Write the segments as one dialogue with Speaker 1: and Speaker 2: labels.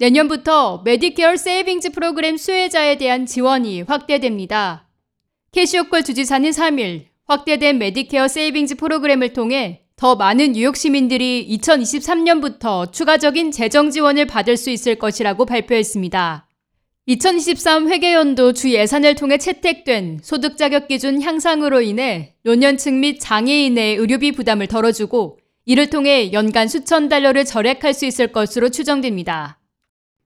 Speaker 1: 내년부터 메디케어 Savings 프로그램 수혜자에 대한 지원이 확대됩니다. 캐시 호컬 주지사는 3일 확대된 메디케어 Savings 프로그램을 통해 더 많은 뉴욕 시민들이 2023년부터 추가적인 재정 지원을 받을 수 있을 것이라고 발표했습니다. 2023 회계연도 주 예산을 통해 채택된 소득 자격 기준 향상으로 인해 노년층 및 장애인의 의료비 부담을 덜어주고 이를 통해 연간 수천 달러를 절약할 수 있을 것으로 추정됩니다.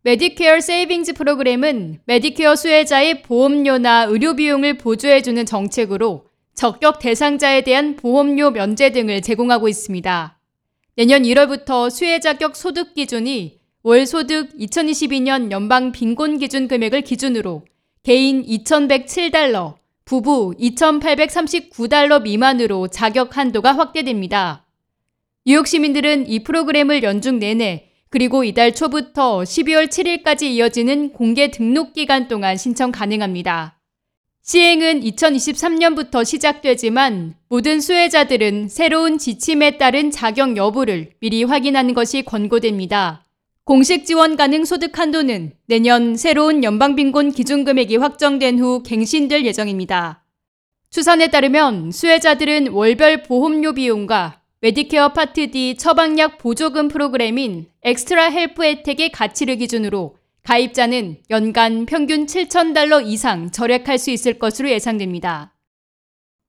Speaker 1: 메디케어 Savings 프로그램은 메디케어 수혜자의 보험료나 의료 비용을 보조해주는 정책으로 적격 대상자에 대한 보험료 면제 등을 제공하고 있습니다. 내년 1월부터 수혜자격 소득 기준이 월 소득 2022년 연방 빈곤 기준 금액을 기준으로 개인 2,107달러, 부부 2,839달러 미만으로 자격 한도가 확대됩니다. 뉴욕 시민들은 이 프로그램을 연중 내내 그리고 이달 초부터 12월 7일까지 이어지는 공개 등록 기간 동안 신청 가능합니다. 시행은 2023년부터 시작되지만 모든 수혜자들은 새로운 지침에 따른 자격 여부를 미리 확인하는 것이 권고됩니다. 공식 지원 가능 소득 한도는 내년 새로운 연방빈곤 기준금액이 확정된 후 갱신될 예정입니다. 추산에 따르면 수혜자들은 월별 보험료 비용과 메디케어 파트 D 처방약 보조금 프로그램인 Extra Help 혜택의 가치를 기준으로 가입자는 연간 평균 7,000달러 이상 절약할 수 있을 것으로 예상됩니다.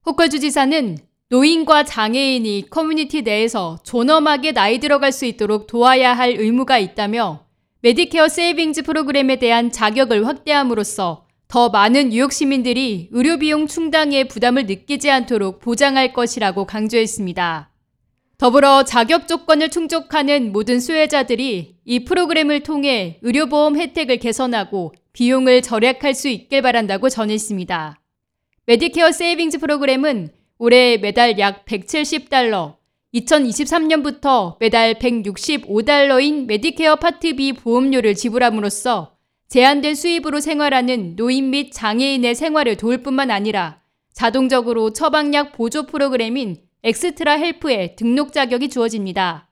Speaker 1: 호컬 주지사는 노인과 장애인이 커뮤니티 내에서 존엄하게 나이 들어갈 수 있도록 도와야 할 의무가 있다며 메디케어 Savings 프로그램에 대한 자격을 확대함으로써 더 많은 뉴욕 시민들이 의료비용 충당의 부담을 느끼지 않도록 보장할 것이라고 강조했습니다. 더불어 자격 조건을 충족하는 모든 수혜자들이 이 프로그램을 통해 의료보험 혜택을 개선하고 비용을 절약할 수 있길 바란다고 전했습니다. 메디케어 Savings 프로그램은 올해 매달 약 170달러, 2023년부터 매달 165달러인 메디케어 파트 B 보험료를 지불함으로써 제한된 수입으로 생활하는 노인 및 장애인의 생활을 도울 뿐만 아니라 자동적으로 처방약 보조 프로그램인 Extra Help에 등록 자격이 주어집니다.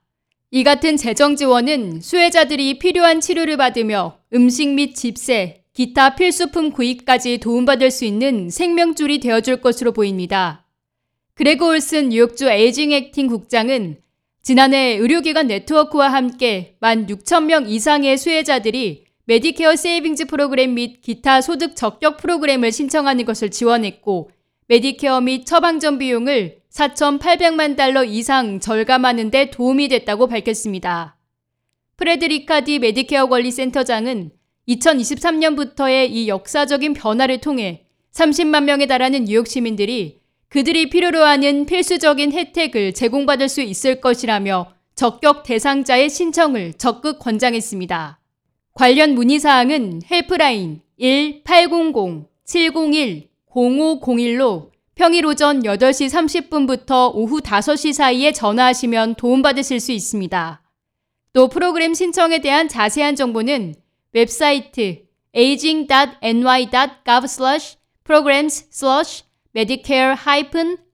Speaker 1: 이 같은 재정 지원은 수혜자들이 필요한 치료를 받으며 음식 및 집세, 기타 필수품 구입까지 도움받을 수 있는 생명줄이 되어줄 것으로 보입니다. 그레그 올슨 뉴욕주 Aging Acting 국장은 지난해 의료기관 네트워크와 함께 1만 6천 명 이상의 수혜자들이 Medicare Savings Program 및 기타 소득 적격 프로그램을 신청하는 것을 지원했고 메디케어 및 처방전 비용을 4,800만 달러 이상 절감하는 데 도움이 됐다고 밝혔습니다. 프레드리카 디 메디케어 관리 센터장은 2023년부터의 이 역사적인 변화를 통해 30만 명에 달하는 뉴욕 시민들이 그들이 필요로 하는 필수적인 혜택을 제공받을 수 있을 것이라며 적격 대상자의 신청을 적극 권장했습니다. 관련 문의사항은 Helpline 1-800-701-0501로 평일 오전 8시 30분부터 오후 5시 사이에 전화하시면 도움받으실 수 있습니다. 또 프로그램 신청에 대한 자세한 정보는 웹사이트 aging.ny.gov slash programs slash medicare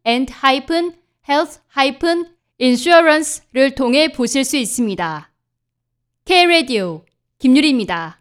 Speaker 1: and health insurance를 통해 보실 수 있습니다. K-Radio 김유리입니다.